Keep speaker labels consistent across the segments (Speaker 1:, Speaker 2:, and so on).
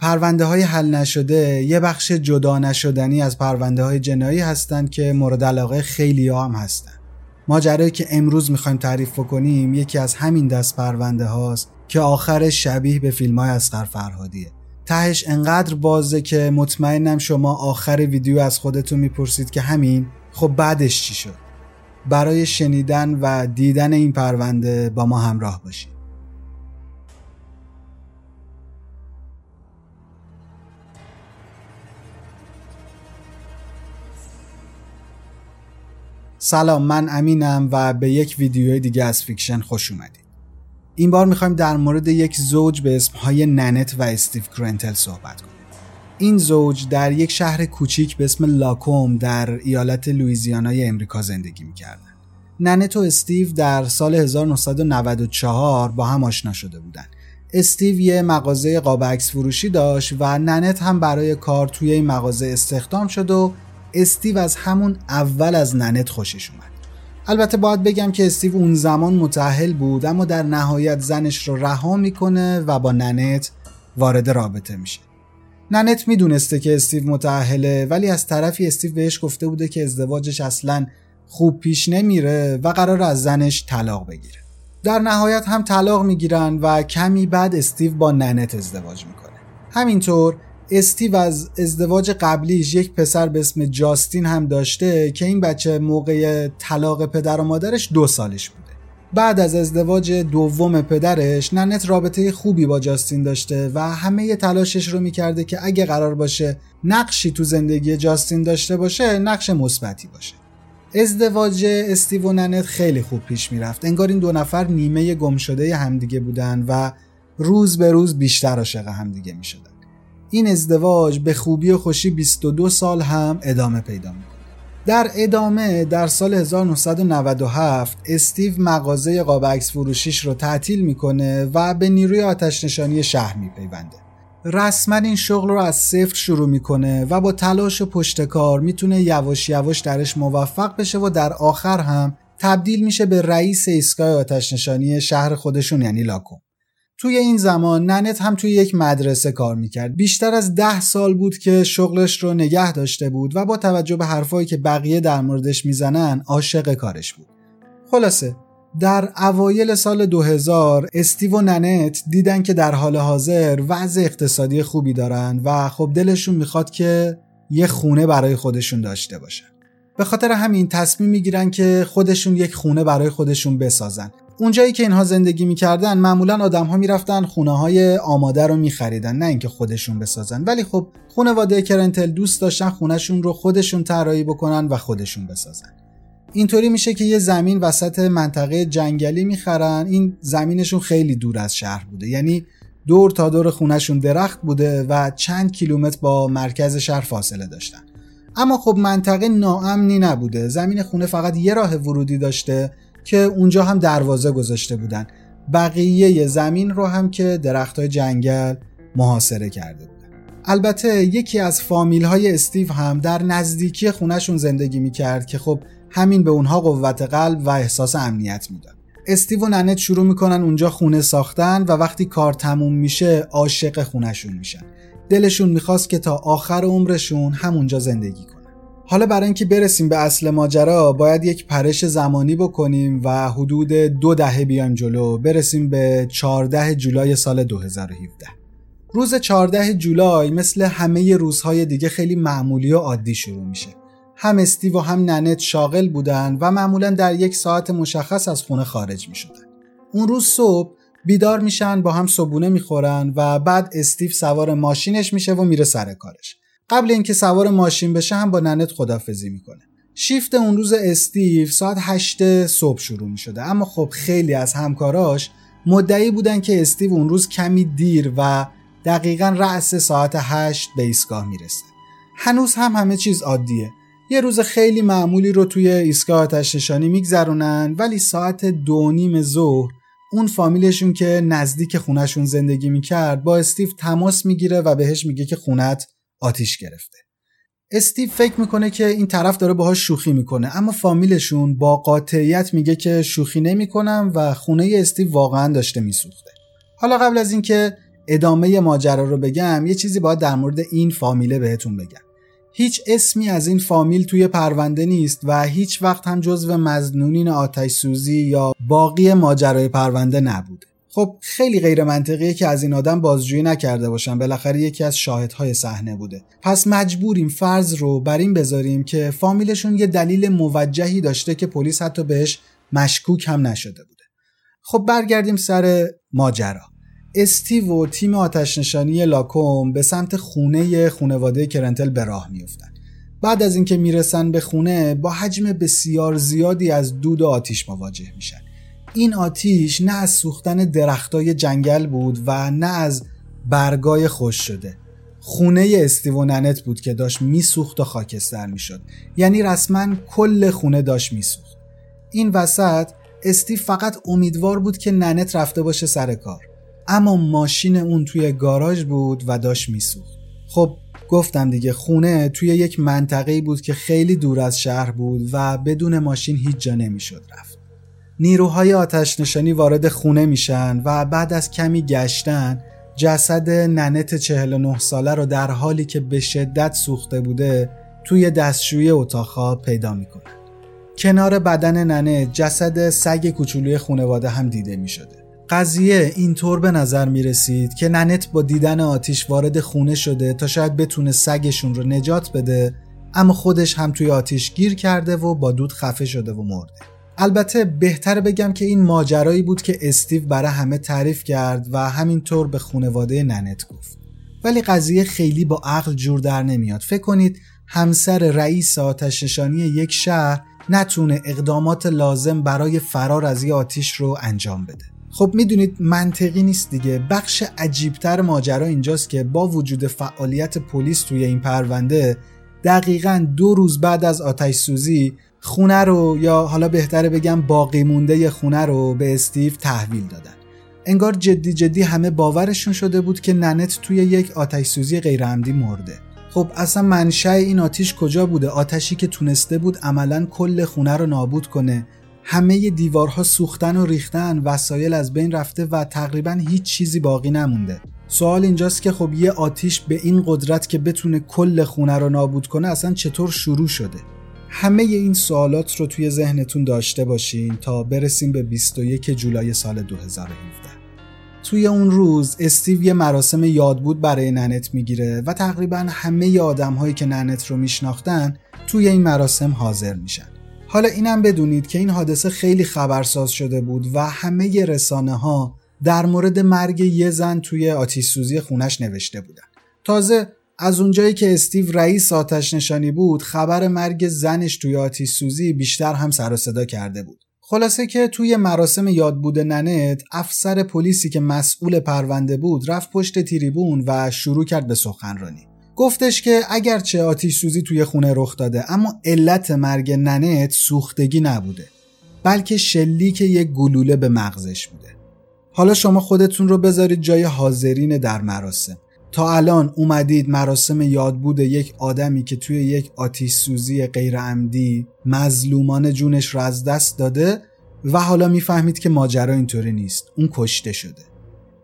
Speaker 1: پرونده های حل نشده یه بخش جدا نشدنی از پرونده های جنایی هستند که مورد علاقه خیلی هم هستن. ماجرایی که امروز می‌خوایم تعریف بکنیم یکی از همین دست پرونده هاست که آخر شبیه به فیلم های اسقر فرهادیه. تهش انقدر بازه که مطمئنم شما آخر ویدیو از خودتون می‌پرسید که همین خب بعدش چی شد؟ برای شنیدن و دیدن این پرونده با ما همراه باشید. سلام من امینم و به یک ویدیوی دیگه از فیکشن خوش اومدید. این بار می‌خوایم در مورد یک زوج به اسمهای ننت و استیو کرنتل صحبت کنیم. این زوج در یک شهر کوچیک به اسم لاکوم در ایالت لویزیانای امریکا زندگی می‌کردن. ننت و استیو در سال 1994 با هم آشنا شده بودن. استیو یه مغازه قاب فروشی داشت و ننت هم برای کار توی این مغازه استخدام شد و استیو از همون اول از ننت خوشش اومد. البته باید بگم که استیو اون زمان متحل بود اما در نهایت زنش رو رها می‌کنه و با ننت وارد رابطه میشه. ننت می‌دونسته که استیو متعهله ولی از طرفی استیو بهش گفته بوده که ازدواجش اصلا خوب پیش نمیره و قرار از زنش طلاق بگیره. در نهایت هم طلاق می‌گیرن و کمی بعد استیو با ننت ازدواج می‌کنه. همینطور استیو از ازدواج قبلیش یک پسر به اسم جاستین هم داشته که این بچه موقع طلاق پدر و مادرش دو سالش بوده. بعد از ازدواج دوم پدرش ننت رابطه خوبی با جاستین داشته و همه تلاشش رو می‌کرده که اگه قرار باشه نقشی تو زندگی جاستین داشته باشه نقش مثبتی باشه. ازدواج استیو و ننت خیلی خوب پیش می‌رفت. انگار این دو نفر نیمه گم شده همدیگه بودن و روز به روز بیشتر عاشق همدیگه می‌شدن. این ازدواج به خوبی و خوشی 22 سال هم ادامه پیدا می‌کنه. در ادامه در سال 1997 استیو مغازه قاب عکس فروشیش رو تعطیل می‌کنه و به نیروی آتش نشانی شهر میپیونده. رسما این شغل رو از صفر شروع می‌کنه و با تلاش و پشتکار می‌تونه یواش یواش درش موفق بشه و در آخر هم تبدیل میشه به رئیس ایستگاه آتش نشانی شهر خودشون یعنی لاکوم توی این زمان ننت هم توی یک مدرسه کار می‌کرد. بیشتر از ده سال بود که شغلش رو نگه داشته بود و با توجه به حرفایی که بقیه در موردش می‌زنن عاشق کارش بود. خلاصه در اوایل سال 2000 استیو و ننت دیدن که در حال حاضر وضع اقتصادی خوبی دارن و خب دلشون می‌خواد که یه خونه برای خودشون داشته باشن. به خاطر همین تصمیم می‌گیرن که خودشون یک خونه برای خودشون بسازن. اونجایی که اینها زندگی می‌کردن معمولا آدم ها می‌رفتن خونه های آماده رو میخریدن نه اینکه خودشون بسازن. ولی خب خانواده کرنتل دوست داشتن خونهشون رو خودشون طراحی بکنن و خودشون بسازن. اینطوری میشه که یه زمین وسط منطقه جنگلی می‌خرن. این زمینشون خیلی دور از شهر بوده. یعنی دور تا دور خونهشون درخت بوده و چند کیلومتر با مرکز شهر فاصله داشتن. اما خب منطقه ناامنی نبوده. زمین خونه فقط یه راه ورودی داشته. که اونجا هم دروازه گذاشته بودن. بقیه زمین رو هم که درخت جنگل محاصره کرده بودن. البته یکی از فامیل های استیو هم در نزدیکی خونهشون زندگی می‌کرد که خب همین به اونها قوت قلب و احساس امنیت می‌داد. استیو و ننت شروع می‌کنن اونجا خونه ساختن و وقتی کار تموم میشه عاشق خونهشون میشن. دلشون می‌خواست که تا آخر عمرشون همونجا زندگی کنن. حالا برای اینکه برسیم به اصل ماجرا باید یک پرش زمانی بکنیم و حدود دو دهه بیایم جلو برسیم به 14 جولای سال 2017 روز 14 جولای مثل همه روزهای دیگه خیلی معمولی و عادی شروع میشه هم استیو و هم ننت شاغل بودن و معمولا در یک ساعت مشخص از خونه خارج می شدن. اون روز صبح بیدار میشن با هم صبونه می‌خورن و بعد استیو سوار ماشینش میشه و میره سر کارش. قبل اینکه سوار ماشین بشه هم با ننت خدافزی می‌کنه. شیفت اون روز استیو ساعت 8 صبح شروع می شده اما خب خیلی از همکاراش مدعی بودن که استیو اون روز کمی دیر و دقیقا رأس ساعت 8 به ایستگاه می‌رسه. هنوز هم همه چیز عادیه. یه روز خیلی معمولی رو توی ایستگاه آتش نشانی میگذرونن ولی ساعت دو نیم ظهر اون فامیلشون که نزدیک خونهشون زندگی می‌کرد با استیو تماس می‌گیره و بهش میگه که خونت آتیش گرفته. استیو فکر می‌کنه که این طرف داره باهاش شوخی می‌کنه اما فامیلشون با قاطعیت میگه که شوخی نمی‌کنم و خونه استیو واقعا داشته میسوخته. حالا قبل از اینکه ادامه ماجرا رو بگم یه چیزی باید در مورد این فامیله بهتون بگم. هیچ اسمی از این فامیل توی پرونده نیست و هیچ وقت هم جزو مزنونین آتش سوزی یا باقی ماجرای پرونده نبوده. خب خیلی غیر منطقیه که از این آدم بازجویی نکرده باشن. بالاخره یکی از شاهدهای صحنه بوده. پس مجبوریم فرض رو بر این بذاریم که فامیلشون یه دلیل موجهی داشته که پلیس حتی بهش مشکوک هم نشده بوده. خب برگردیم سر ماجرا. استیو و تیم آتش نشانی لاکوم به سمت خونه خونواده کرنتل به راه میفتن بعد از اینکه می‌رسن به خونه با حجم بسیار زیادی از دود و آتیش مواجه میشن. این آتیش نه از سوختن درختای جنگل بود و نه از برگای خوش شده. خونه استیو و ننت بود که داشت میسوخت و خاکستر می‌شد. یعنی رسما کل خونه داشت میسوخت. این وسط استیو فقط امیدوار بود که ننت رفته باشه سر کار. اما ماشین اون توی گاراژ بود و داشت میسوخت. خب گفتم دیگه خونه توی یک منطقه بود که خیلی دور از شهر بود و بدون ماشین هیچ جا نمی‌شد رفت. نیروهای آتش نشانی وارد خونه میشن و بعد از کمی گشتن جسد ننت 49 ساله رو در حالی که به شدت سوخته بوده توی دستشوی اتاق پیدا می‌کنن. کنار بدن ننه جسد سگ کوچولوی خونواده هم دیده می قضیه اینطور به نظر می رسید که ننت با دیدن آتیش وارد خونه شده تا شاید بتونه سگشون رو نجات بده اما خودش هم توی آتیش گیر کرده و با دود خفه شده و مرده. البته بهتر بگم که این ماجرایی بود که استیو برای همه تعریف کرد و همینطور به خونواده ننت گفت. ولی قضیه خیلی با عقل جور در نمیاد. فکر کنید همسر رئیس آتش یک شهر نتونه اقدامات لازم برای فرار از یه آتیش رو انجام بده. خب می‌دونید منطقی نیست دیگه. بخش عجیبتر ماجرا اینجاست که با وجود فعالیت پلیس توی این پرونده دقیقا دو روز بعد از آتش سوزی خونه رو یا حالا بهتره بگم باقی مونده خونه رو به استیو تحویل دادن. انگار جدی جدی همه باورشون شده بود که ننت توی یک آتش سوزی غیرعمدی مرده. خب اصلا منشأ این آتیش کجا بوده؟ آتشی که تونسته بود عملا کل خونه رو نابود کنه. همه دیوارها سوختن و ریختن وسایل از بین رفته و تقریبا هیچ چیزی باقی نمونده. سوال اینجاست که خب یه آتیش به این قدرت که بتونه کل خونه رو نابود کنه اصلا چطور شروع شده؟ همه این سوالات رو توی ذهنتون داشته باشین تا برسیم به 21 جولای سال 2017 توی اون روز استیو یه مراسم یادبود برای ننت می‌گیره و تقریبا همه آدم هایی که ننت رو میشناختن توی این مراسم حاضر میشن حالا اینم بدونید که این حادثه خیلی خبرساز شده بود و همه رسانه ها در مورد مرگ یه زن توی آتیش سوزی خونش نوشته بودن. تازه از اونجایی که استیو رئیس آتش نشانی بود خبر مرگ زنش توی آتیش سوزی بیشتر هم سر و صدا کرده بود. خلاصه که توی مراسم یادبود ننت افسر پلیسی که مسئول پرونده بود رفت پشت تریبون و شروع کرد به سخنرانی. گفتش که اگرچه آتیش سوزی توی خونه رخ داده اما علت مرگ ننت سوختگی نبوده بلکه شلیک یک گلوله به مغزش بوده حالا شما خودتون رو بذارید جای حاضرین در مراسم تا الان اومدید مراسم یادبود یک آدمی که توی یک آتیش سوزی غیر عمدی مظلومان جونش را از دست داده و حالا می‌فهمید که ماجرا اینطوری نیست. اون کشته شده.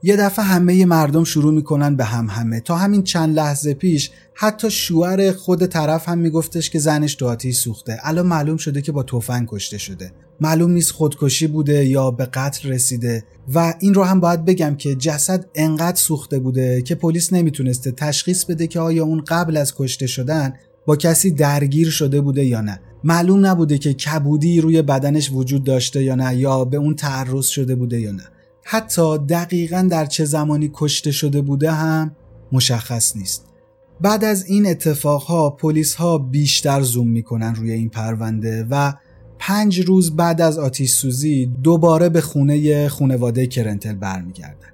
Speaker 1: یه دفعه همه مردم شروع می‌کنن به هم همه تا همین چند لحظه پیش حتی شوهر خود طرف هم میگفتش که زنش تو آتیش سوخته. الان معلوم شده که با تفنگ کشته شده. معلوم نیست خودکشی بوده یا به قتل رسیده. و این رو هم باید بگم که جسد انقدر سوخته بوده که پلیس نمی‌تونسته تشخیص بده که آیا اون قبل از کشته شدن با کسی درگیر شده بوده یا نه. معلوم نبوده که کبودی روی بدنش وجود داشته یا نه یا به اون تعرض شده بوده یا نه. حتی دقیقا در چه زمانی کشته شده بوده هم مشخص نیست. بعد از این اتفاقها پلیس ها بیشتر زوم می‌کنن روی این پرونده و پنج روز بعد از آتیش سوزی دوباره به خونه خونواده کرنتل برمیگردن.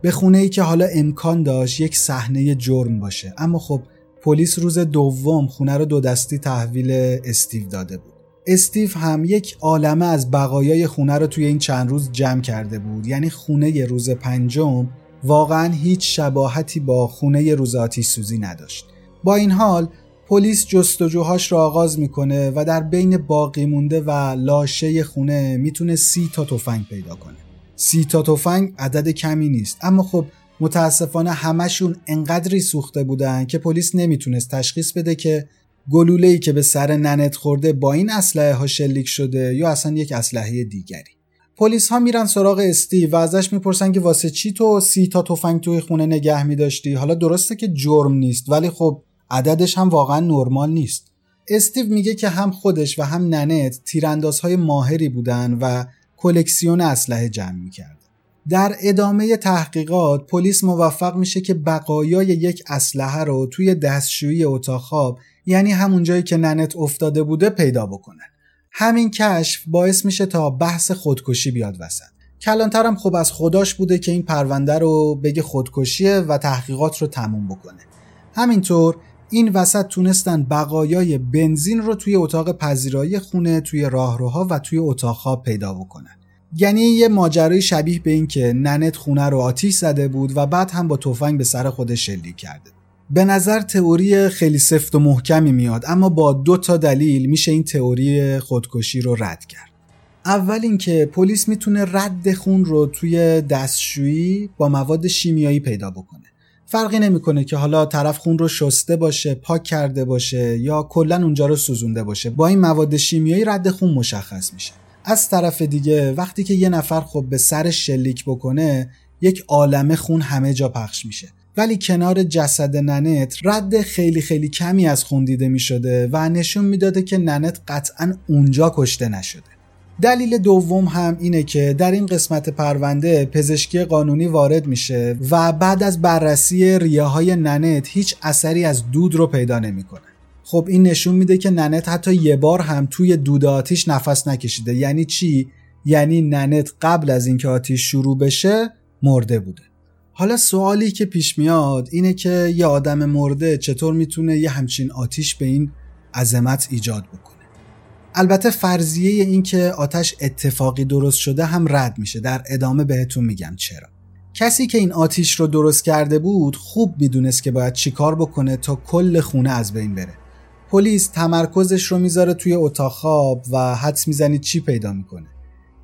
Speaker 1: به خونه ای که حالا امکان داشت یک صحنه جرم باشه. اما خب پلیس روز دوم خونه رو دو دستی تحویل استیو داده بود. استیو هم یک عالمه از بقایای خونه رو توی این چند روز جمع کرده بود. یعنی خونه روز پنجم واقعا هیچ شباهتی با خونه روز آتیش سوزی نداشت. با این حال پلیس جستجوهاش را آغاز می‌کنه و در بین باقی مونده و لاشه خونه می‌تونه سی تا تفنگ پیدا کنه. سی تا تفنگ عدد کمی نیست اما خب متاسفانه همشون انقدری سوخته بودن که پلیس نمی‌تونست تشخیص بده که گلوله‌ای که به سر ننت خورده با این اسلحه ها شلیک شده یا اصلا یک اسلحه دیگری. پلیس ها میرن سراغ استیو و ازش می‌پرسن که واسه چی تو سی تا تفنگ توی خونه نگه میداشتی؟ حالا درسته که جرم نیست ولی خب عددش هم واقعا نرمال نیست. استیو میگه که هم خودش و هم ننت تیراندازهای ماهری بودن و کلکسیون اسلحه جمع می‌کرد. در ادامه تحقیقات پلیس موفق میشه که بقایای یک اسلحه رو توی دستشویی اتاق خواب یعنی همون جایی که ننت افتاده بوده پیدا بکنن. همین کشف باعث میشه تا بحث خودکشی بیاد وسط. کلانترم خب از خداش بوده که این پرونده رو بگه خودکشیه و تحقیقات رو تموم بکنه. همینطور این وسط تونستن بقایای بنزین رو توی اتاق پذیرایی خونه توی راهروها و توی اتاقها پیدا بکنن. یعنی یه ماجرای شبیه به این که ننت خونه رو آتیش زده بود و بعد هم با تفنگ به سر خودش شلیک کرده. به نظر تئوری خیلی سفت و محکمی میاد اما با دو تا دلیل میشه این تئوری خودکشی رو رد کرد. اول اینکه پلیس می‌تونه رد خون رو توی دستشویی با مواد شیمیایی پیدا بکنه. فرقی نمی‌کنه که حالا طرف خون رو شسته باشه پاک کرده باشه یا کلا اونجا رو سوزونده باشه. با این مواد شیمیایی رد خون مشخص میشه. از طرف دیگه وقتی که یه نفر خب به سر شلیک بکنه یک عالمه خون همه جا پخش میشه. ولی کنار جسد ننت رد خیلی خیلی کمی از خون دیده می شده و نشون می‌داده که ننت قطعا اونجا کشته نشده. دلیل دوم هم اینه که در این قسمت پرونده پزشکی قانونی وارد میشه و بعد از بررسی ریه های ننت هیچ اثری از دود رو پیدا نمی‌کنه. خب این نشون میده که ننت حتی یه بار هم توی دود آتیش نفس نکشیده. یعنی چی؟ یعنی ننت قبل از اینکه آتیش شروع بشه مرده بوده. حالا سوالی که پیش میاد اینه که یه آدم مرده چطور می‌تونه یه همچین آتیش به این عظمت ایجاد بکنه؟ البته فرضیه این که آتش اتفاقی درست شده هم رد میشه. در ادامه بهتون میگم چرا. کسی که این آتیش رو درست کرده بود خوب می‌دونست که باید چیکار بکنه تا کل خونه از بین بره. پلیس تمرکزش رو می‌ذاره توی اتاق خواب و حدس می‌زنید چی پیدا می‌کنه.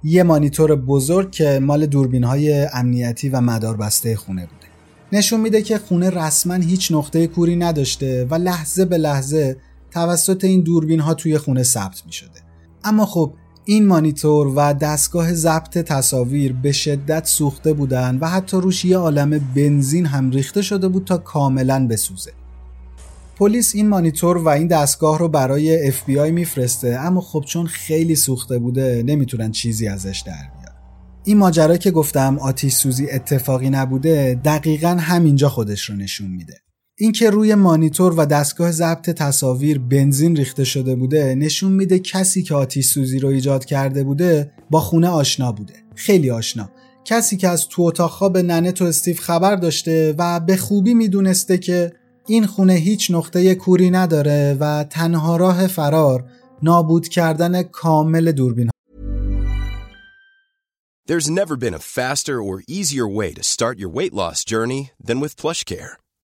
Speaker 1: یه مانیتور بزرگ که مال دوربین های امنیتی و مداربسته خونه بوده. نشون میده که خونه رسما هیچ نقطه کوری نداشته و لحظه به لحظه توسط این دوربین ها توی خونه ثبت می شده. اما خب این مانیتور و دستگاه ضبط تصاویر به شدت سوخته بودن و حتی روش یه عالم بنزین هم ریخته شده بود تا کاملا بسوزه. پلیس این مانیتور و این دستگاه رو برای FBI میفرسته اما خب چون خیلی سوخته بوده نمی‌تونن چیزی ازش در بیاد. این ماجرا که گفتم آتیش سوزی اتفاقی نبوده دقیقا همینجا خودش رو نشون میده. اینکه روی مانیتور و دستگاه ضبط تصاویر بنزین ریخته شده بوده نشون میده کسی که آتیش سوزی رو ایجاد کرده بوده با خونه آشنا بوده. خیلی آشنا. کسی که از تو اتاق خواب ننه و استیو خبر داشته و به خوبی می‌دونسته که این خونه هیچ نقطه کوری نداره و تنها راه فرار نابود کردن کامل دوربین
Speaker 2: There's never been a faster or easier way to start your weight loss journey than with PlushCare.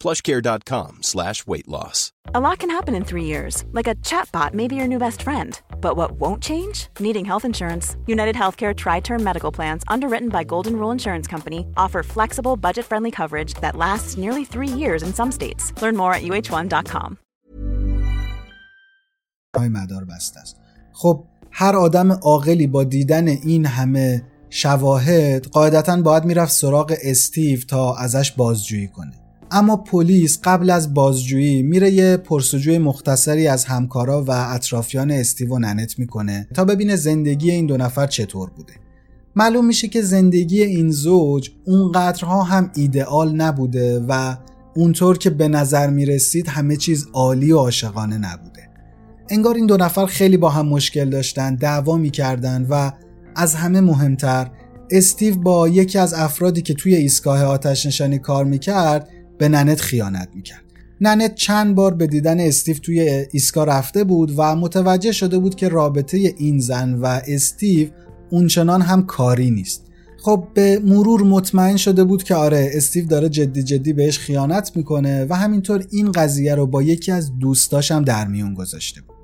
Speaker 2: plushcare.com slash weight loss.
Speaker 3: A lot can happen in three years, like a chatbot may be your new best friend. But what won't change? Needing health insurance. United Healthcare Tri Term Medical Plans, underwritten by Golden Rule Insurance Company, offer flexible, budget friendly coverage that lasts nearly three years in some states. Learn more at uh1.com.
Speaker 1: مدار بسته است. خب هر آدم عاقلی با دیدن این همه شواهد قاعدتا باید میرفت سراغ استیو تا ازش بازجویی کنه اما پلیس قبل از بازجویی میره یه پرسجوی مختصری از همکارا و اطرافیان استیو و ننت می‌کنه تا ببینه زندگی این دو نفر چطور بوده. معلوم میشه که زندگی این زوج اونقدرها هم ایدئال نبوده و اونطور که به نظر می‌رسید همه چیز عالی و عاشقانه نبوده. انگار این دو نفر خیلی با هم مشکل داشتن دعوا می‌کردن و از همه مهمتر استیو با یکی از افرادی که توی ایستگاه آتش نشانی کار می‌کرد به ننت خیانت می‌کرد. ننت چند بار به دیدن استیو توی ایستگاه رفته بود و متوجه شده بود که رابطه این زن و استیو اونچنان هم کاری نیست. خب به مرور مطمئن شده بود که آره استیو داره جدی جدی بهش خیانت می‌کنه و همینطور این قضیه رو با یکی از دوستاش هم در میون گذاشته بود.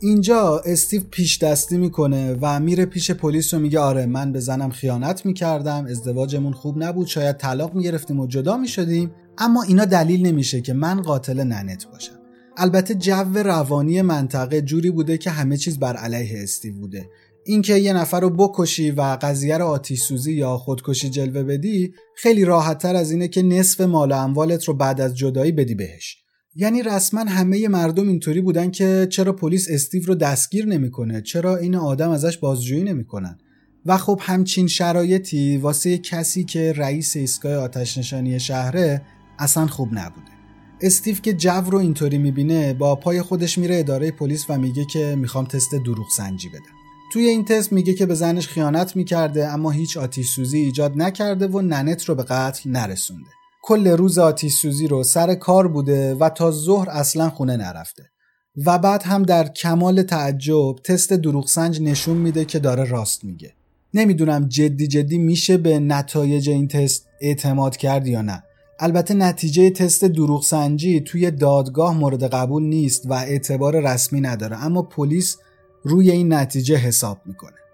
Speaker 1: اینجا استیو پیش دستی می‌کنه و میره پیش پلیس و میگه آره من به زنم خیانت می‌کردم ازدواجمون خوب نبود شاید طلاق می‌گرفتیم و جدا می‌شدیم. اما اینا دلیل نمیشه که من قاتل ننت باشم. البته جو روانی منطقه جوری بوده که همه چیز بر علیه استیو بوده. اینکه یه نفر رو بکشی و قضیه رو آتیش سوزی یا خودکشی جلوه بدی خیلی راحت تر از اینه که نصف مال و اموالت رو بعد از جدایی بدی بهش. یعنی رسما همه مردم اینطوری بودن که چرا پلیس استیو رو دستگیر نمی‌کنه؟ چرا این آدم ازش بازجویی نمی‌کنن؟ و خب همچین شرایطی واسه کسی که رئیس ایستگاه آتش نشانی شهره اصلا خوب نبوده. استیو که جو رو اینطوری می‌بینه با پای خودش میره اداره پلیس و میگه که می‌خوام تست دروغ سنجی بدم. توی این تست میگه که به زنش خیانت می‌کرده اما هیچ آتیش سوزی ایجاد نکرده و ننت رو به قتل نرسونده. کل روز آتیش سوزی رو سر کار بوده و تا ظهر اصلا خونه نرفته. و بعد هم در کمال تعجب تست دروغ سنج نشون میده که داره راست میگه. نمی‌دونم جدی جدی میشه به نتایج این تست اعتماد کرد یا نه. البته نتیجه تست دروغ سنجی توی دادگاه مورد قبول نیست و اعتبار رسمی نداره اما پلیس روی این نتیجه حساب می‌کنه.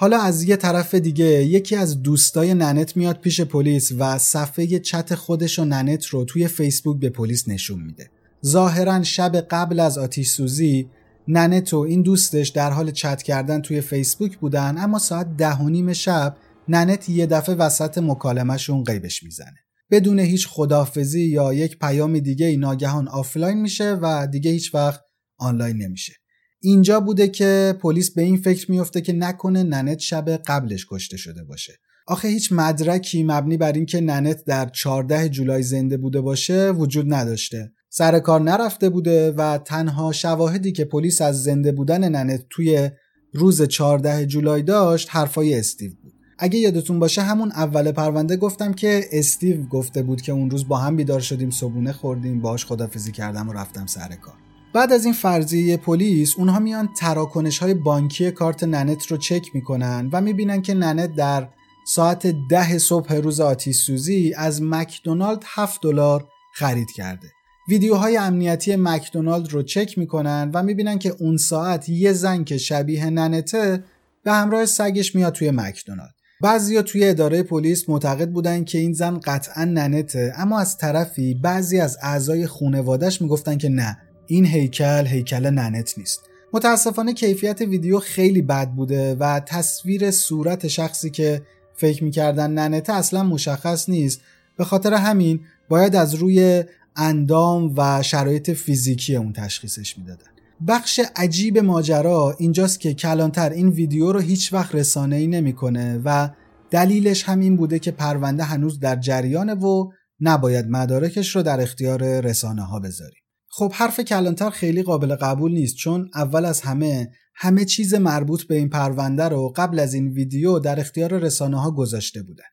Speaker 1: حالا از یه طرف دیگه یکی از دوستای ننت میاد پیش پلیس و صفحه چت خودش و ننت رو توی فیسبوک به پلیس نشون میده. ظاهرا شب قبل از آتیش سوزی ننت و این دوستش در حال چت کردن توی فیسبوک بودن اما ساعت ده و نیم شب ننت یه دفعه وسط مکالمهشون غیبش می‌زنه. بدون هیچ خدافظی یا یک پیام دیگه ناگهان آفلاین میشه و دیگه هیچ وقت آنلاین نمیشه. اینجا بوده که پلیس به این فکر میفته که نکنه ننت شب قبلش کشته شده باشه. آخه هیچ مدرکی مبنی بر اینکه ننت در 14 جولای زنده بوده باشه وجود نداشته. سر کار نرفته بوده و تنها شواهدی که پلیس از زنده بودن ننت توی روز 14 جولای داشت حرفای استیو بود. اگه یادتون باشه همون اول پرونده گفتم که استیو گفته بود که اون روز با هم بیدار شدیم صبونه خوردیم باش خدافزی کردم و رفتم سر کار. بعد از این فرضیه پلیس اونها میان تراکنش های بانکی کارت ننت رو چک می‌کنن و می‌بینن که ننت در ساعت ده صبح روز آتیش سوزی از مکدونالد 7 دلار خرید کرده. ویدیوهای امنیتی مکدونالد رو چک می‌کنن و می‌بینن که اون ساعت یه زن که شبیه ننته به همراه سگش میاد توی مکدونالد. بعضیا توی اداره پلیس معتقد بودن که این زن قطعا ننته اما از طرفی بعضی از اعضای خونوادش می‌گفتن که نه. این هیکل هیکل ننت نیست. متاسفانه کیفیت ویدیو خیلی بد بوده و تصویر صورت شخصی که فکر می‌کردن ننته اصلا مشخص نیست. به خاطر همین باید از روی اندام و شرایط فیزیکی اون تشخیصش می‌دادن. بخش عجیب ماجرا اینجاست که کلانتر این ویدیو رو هیچ وقت رسانه ای نمی‌کنه و دلیلش هم این بوده که پرونده هنوز در جریانه و نباید مدارکش رو در اختیار رسانه ها بذاریم. خب حرف کلانتر خیلی قابل قبول نیست چون اول از همه همه چیز مربوط به این پرونده رو قبل از این ویدیو در اختیار رسانه ها گذاشته بودن.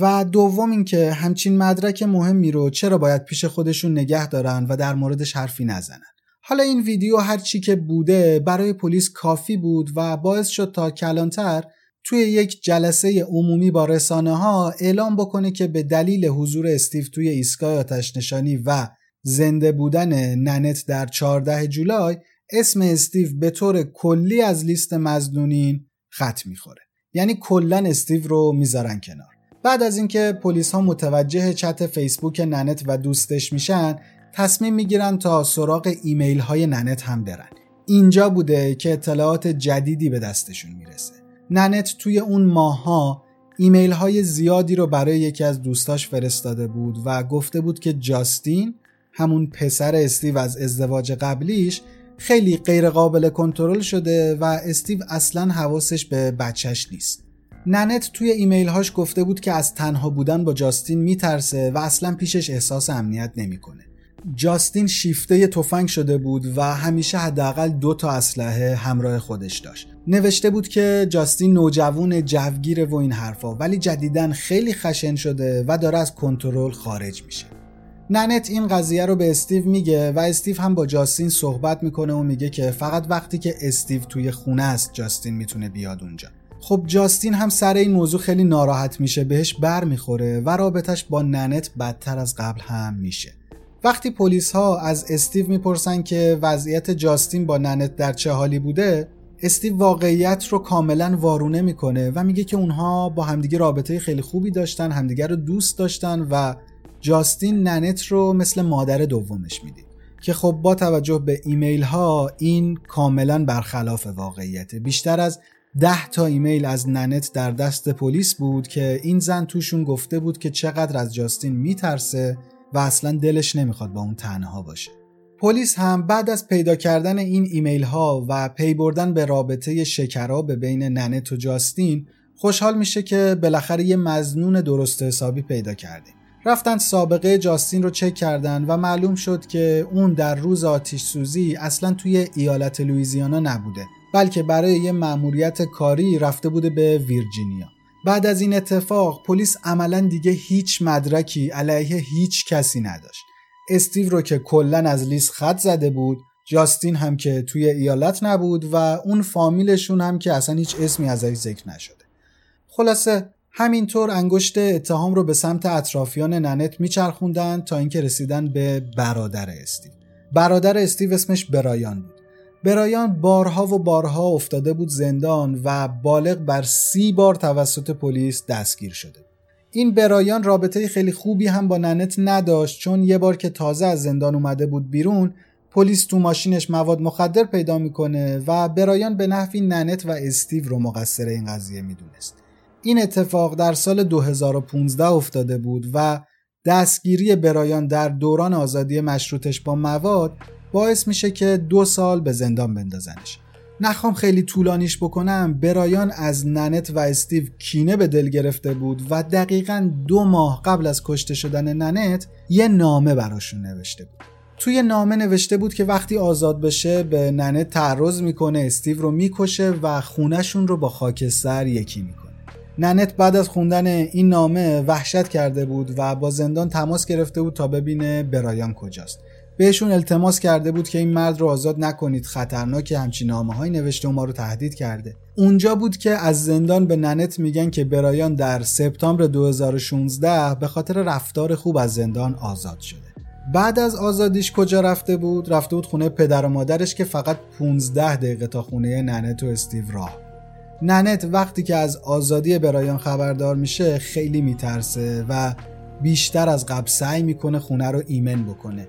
Speaker 1: و دوم اینکه همچین مدرک مهمی رو چرا باید پیش خودشون نگه دارن و در موردش حرفی نزنن. حالا این ویدیو هر چی که بوده برای پلیس کافی بود و باعث شد تا کلانتر توی یک جلسه عمومی با رسانه ها اعلام بکنه که به دلیل حضور استیو توی ایستگاه آتش نشانی و زنده بودن ننت در 14 جولای اسم استیو به طور کلی از لیست مزنونین خط می‌خوره. یعنی کلا استیو رو می‌ذارن کنار. بعد از اینکه پلیس ها متوجه چت فیسبوک ننت و دوستش میشن تصمیم می‌گیرن تا سراغ ایمیل های ننت هم برن. اینجا بوده که اطلاعات جدیدی به دستشون می‌رسه. ننت توی اون ماها ایمیل های زیادی رو برای یکی از دوستاش فرستاده بود و گفته بود که جاستین همون پسر استیو از ازدواج قبلیش خیلی غیر قابل کنترل شده و استیو اصلا حواسش به بچهش نیست ننت توی ایمیل هاش گفته بود که از تنها بودن با جاستین میترسه و اصلا پیشش احساس امنیت نمی‌کنه. جاستین شیفته تفنگ شده بود و همیشه حداقل دو تا اسلحه همراه خودش داشت. نوشته بود که جاستین نوجوان جوگیر و این حرفا ولی جدیدن خیلی خشن شده و داره از کنترل خارج میشه. ننت این قضیه رو به استیو میگه و استیو هم با جاستین صحبت می‌کنه و میگه که فقط وقتی که استیو توی خونه است جاستین می‌تونه بیاد اونجا. خب جاستین هم سر این موضوع خیلی ناراحت میشه بهش بر می‌خوره و رابطش با ننت بدتر از قبل هم میشه وقتی پلیس ها از استیو می‌پرسن که وضعیت جاستین با ننت در چه حالی بوده استیو واقعیت رو کاملا وارونه می‌کنه و میگه که اونها با همدیگه رابطه خیلی خوبی داشتن همدیگه رو دوست داشتن و جاستین ننت رو مثل مادر دومش می‌دید که خب با توجه به ایمیل ها این کاملا برخلاف واقعیته بیشتر از ده تا ایمیل از ننت در دست پلیس بود که این زن توشون گفته بود که چقدر از جاستین میترسه و اصلا دلش نمی‌خواد با اون تنها باشه. پلیس هم بعد از پیدا کردن این ایمیل ها و پی بردن به رابطه شکراب بین ننت و جاستین خوشحال میشه که بالاخره یه مزنون درست حسابی پیدا کردیم. رفتن سابقه جاستین رو چک کردن و معلوم شد که اون در روز آتیش سوزی اصلا توی ایالت لویزیانا نبوده بلکه برای یه مأموریت کاری رفته بوده به ویرجینیا. بعد از این اتفاق پلیس عملا دیگه هیچ مدرکی علیه هیچ کسی نداشت. استیو رو که کلا از لیست خط زده بود جاستین هم که توی ایالت نبود و اون فامیلشون هم که اصلا هیچ اسمی ازش ذکر نشده. خلاصه همینطور انگشت اتهام رو به سمت اطرافیان ننت میچرخوندن تا اینکه رسیدن به برادر استیو برادر استیو اسمش برایان بود برایان بارها و بارها افتاده بود زندان و بالغ بر سی بار توسط پلیس دستگیر شده بود. این برایان رابطه خیلی خوبی هم با ننت نداشت چون یه بار که تازه از زندان اومده بود بیرون پلیس تو ماشینش مواد مخدر پیدا می‌کنه و برایان به نحوی ننت و استیو رو مقصر این قضیه می‌دونست. این اتفاق در سال 2015 افتاده بود و دستگیری برایان در دوران آزادی مشروطش با مواد باعث میشه که دو سال به زندان بندازنش. نخوام خیلی طولانیش بکنم برایان از ننت و استیو کینه به دل گرفته بود و دقیقا دو ماه قبل از کشته شدن ننت یه نامه براشون نوشته بود. توی نامه نوشته بود که وقتی آزاد بشه به ننت تعرض می‌کنه استیو رو می‌کشه و خونشون رو با خاکستر یکی می‌کنه. ننت بعد از خوندن این نامه وحشت کرده بود و با زندان تماس گرفته بود تا ببینه برایان کجاست. بهشون التماس کرده بود که این مرد رو آزاد نکنید خطرناک همچین نامه های نوشته و ما رو تهدید کرده. اونجا بود که از زندان به ننت میگن که برایان در سپتامبر 2016 به خاطر رفتار خوب از زندان آزاد شده. بعد از آزادیش کجا رفته بود؟ رفته بود خونه پدر و مادرش که فقط 15 دقیقه تا خونه ننت و استیو راه. ننت وقتی که از آزادی برایان خبردار میشه خیلی میترسه و بیشتر از قبل سعی می‌کنه خونه رو ایمن بکنه.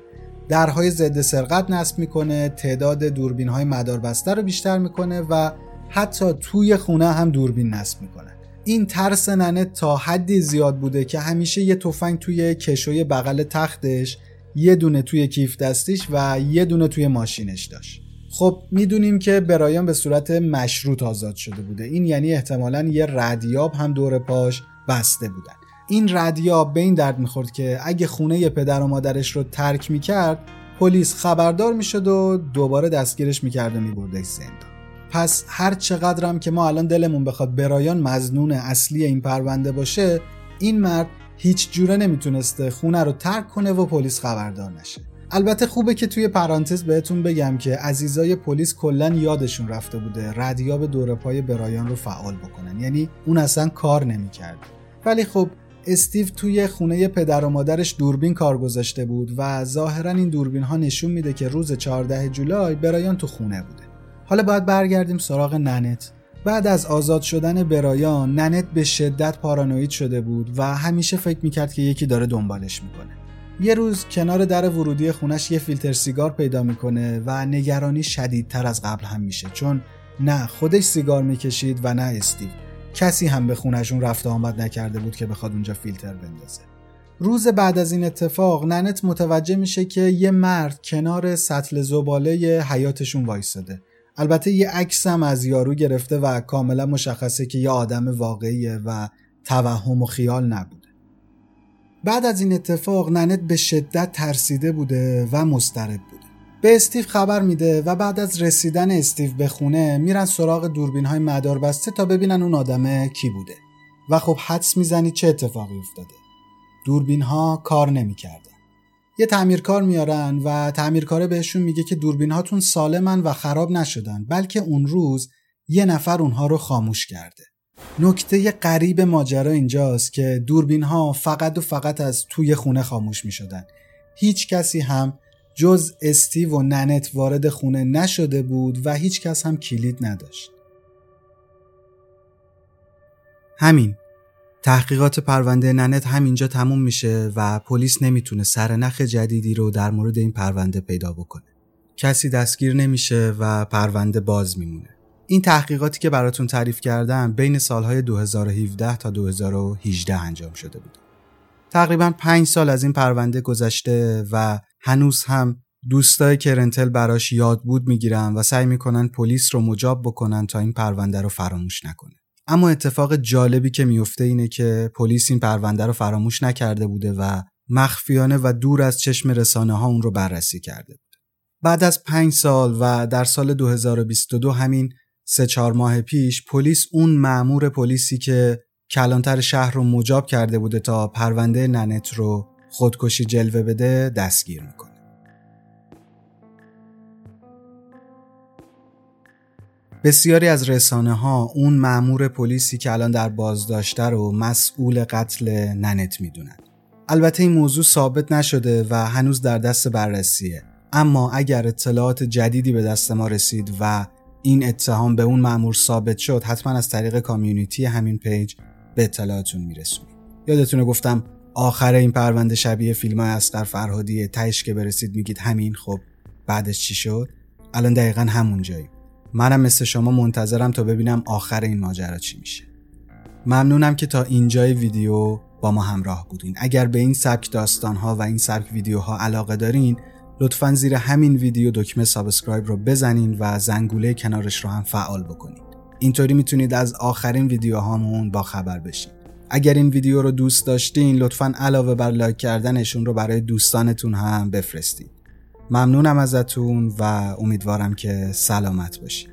Speaker 1: درهای ضد سرقت نصب می‌کنه تعداد دوربین های مداربسته رو بیشتر می‌کنه و حتی توی خونه هم دوربین نصب می‌کنه. این ترس ننه تا حدی زیاد بوده که همیشه یه تفنگ توی کشوی بغل تختش یه دونه توی کیف دستیش و یه دونه توی ماشینش داشت. خب می‌دونیم که برایان به صورت مشروط آزاد شده بوده. این یعنی احتمالا یه ردیاب هم دور پاش بسته بودن. این ردیا به این درد می‌خورد که اگه خونه پدر و مادرش رو ترک می‌کرد پلیس خبردار می‌شد و دوباره دستگیرش می‌کرد و میبردش زندان. پس هر چقدرم که ما الان دلمون بخواد برایان مزنون اصلی این پرونده باشه این مرد هیچ جوره نمی‌تونسته خونه رو ترک کنه و پلیس خبردار نشه. البته خوبه که توی پرانتز بهتون بگم که عزیزای پلیس کلا یادشون رفته بوده ردیاب دور پای برایان رو فعال بکنن. یعنی اون اصلا کار نمی‌کرد. ولی خب استیو توی خونه پدر و مادرش دوربین کار گذاشته بود و ظاهرا این دوربین ها نشون میده که روز 14 جولای برایان تو خونه بوده. حالا باید برگردیم سراغ ننت. بعد از آزاد شدن برایان ننت به شدت پارانوید شده بود و همیشه فکر می‌کرد که یکی داره دنبالش می‌کنه. یه روز کنار در ورودی خونش یه فیلتر سیگار پیدا می‌کنه و نگرانی شدیدتر از قبل هم میشه چون نه خودش سیگار می‌کشید و نه استیو. کسی هم به خونشون رفت آمد نکرده بود که بخواد اونجا فیلتر بندازه. روز بعد از این اتفاق ننت متوجه میشه که یه مرد کنار سطل زباله حیاتشون وایساده البته یه عکس هم از یارو گرفته و کاملا مشخصه که یه آدم واقعیه و توهم و خیال نبوده بعد از این اتفاق ننت به شدت ترسیده بوده و مضطرب بوده. به استیو خبر میده و بعد از رسیدن استیو به خونه میرن سراغ دوربین های مدار بسته تا ببینن اون آدمه کی بوده. و خب حدس می‌زنی چه اتفاقی افتاده. دوربین ها کار نمی‌کردن. یه تعمیرکار میارن و تعمیرکاره بهشون میگه که دوربین هاتون سالمن و خراب نشدن بلکه اون روز یه نفر اونها رو خاموش کرده. نکته غریب ماجرا اینجاست که دوربین ها فقط و فقط از توی خونه خاموش می شدن. هیچ کسی هم جز استیو و ننت وارد خونه نشده بود و هیچ کس هم کلید نداشت. همین تحقیقات پرونده ننت همینجا تموم میشه و پلیس نمی‌تونه سرنخ جدیدی رو در مورد این پرونده پیدا بکنه. کسی دستگیر نمیشه و پرونده باز میمونه. این تحقیقاتی که براتون تعریف کردم بین سالهای 2017 تا 2018 انجام شده بود. تقریبا پنج سال از این پرونده گذشته و هنوز هم دوستای کرنتل براش یاد بود می‌گیرن و سعی می‌کنن پلیس رو مجاب بکنن تا این پرونده رو فراموش نکنه. اما اتفاق جالبی که میفته اینه که پلیس این پرونده رو فراموش نکرده بوده و مخفیانه و دور از چشم رسانه ها اون رو بررسی کرده بود. بعد از پنج سال و در سال 2022 همین سه چهار ماه پیش پلیس اون معمور پلیسی که کلانتر شهر رو مجاب کرده بوده تا پرونده ننت رو خودکشی جلوه بده دستگیر می‌کنه. بسیاری از رسانه ها اون معمور پلیسی که الان در بازداشته رو مسئول قتل ننت می‌دونن. البته این موضوع ثابت نشده و هنوز در دست بررسیه. اما اگر اطلاعات جدیدی به دست ما رسید و این اتهام به اون مأمور ثابت شد حتما از طریق کامیونیتی همین پیج به اطلاعاتون میرسونیم یادتونه گفتم آخر این پرونده شبیه فیلم های اسقر فرهادی تهش که برسید میگید همین خب بعدش چی شد؟ الان دقیقا همون جایی. منم مثل شما منتظرم تا ببینم آخر این ماجرا چی میشه. ممنونم که تا اینجای ویدیو با ما همراه بودین. اگر به این سبک داستان ها و این سبک ویدیوها علاقه دارین لطفا زیر همین ویدیو دکمه subscribe رو بزنین و زنگوله کنارش رو هم فعال بکنید اینطوری می‌تونید از آخرین ویدیوهامون با خبر بشین. اگر این ویدیو رو دوست داشتین لطفا علاوه بر لایک کردنش اون رو برای دوستانتون هم بفرستید ممنونم ازتون و امیدوارم که سلامت باشید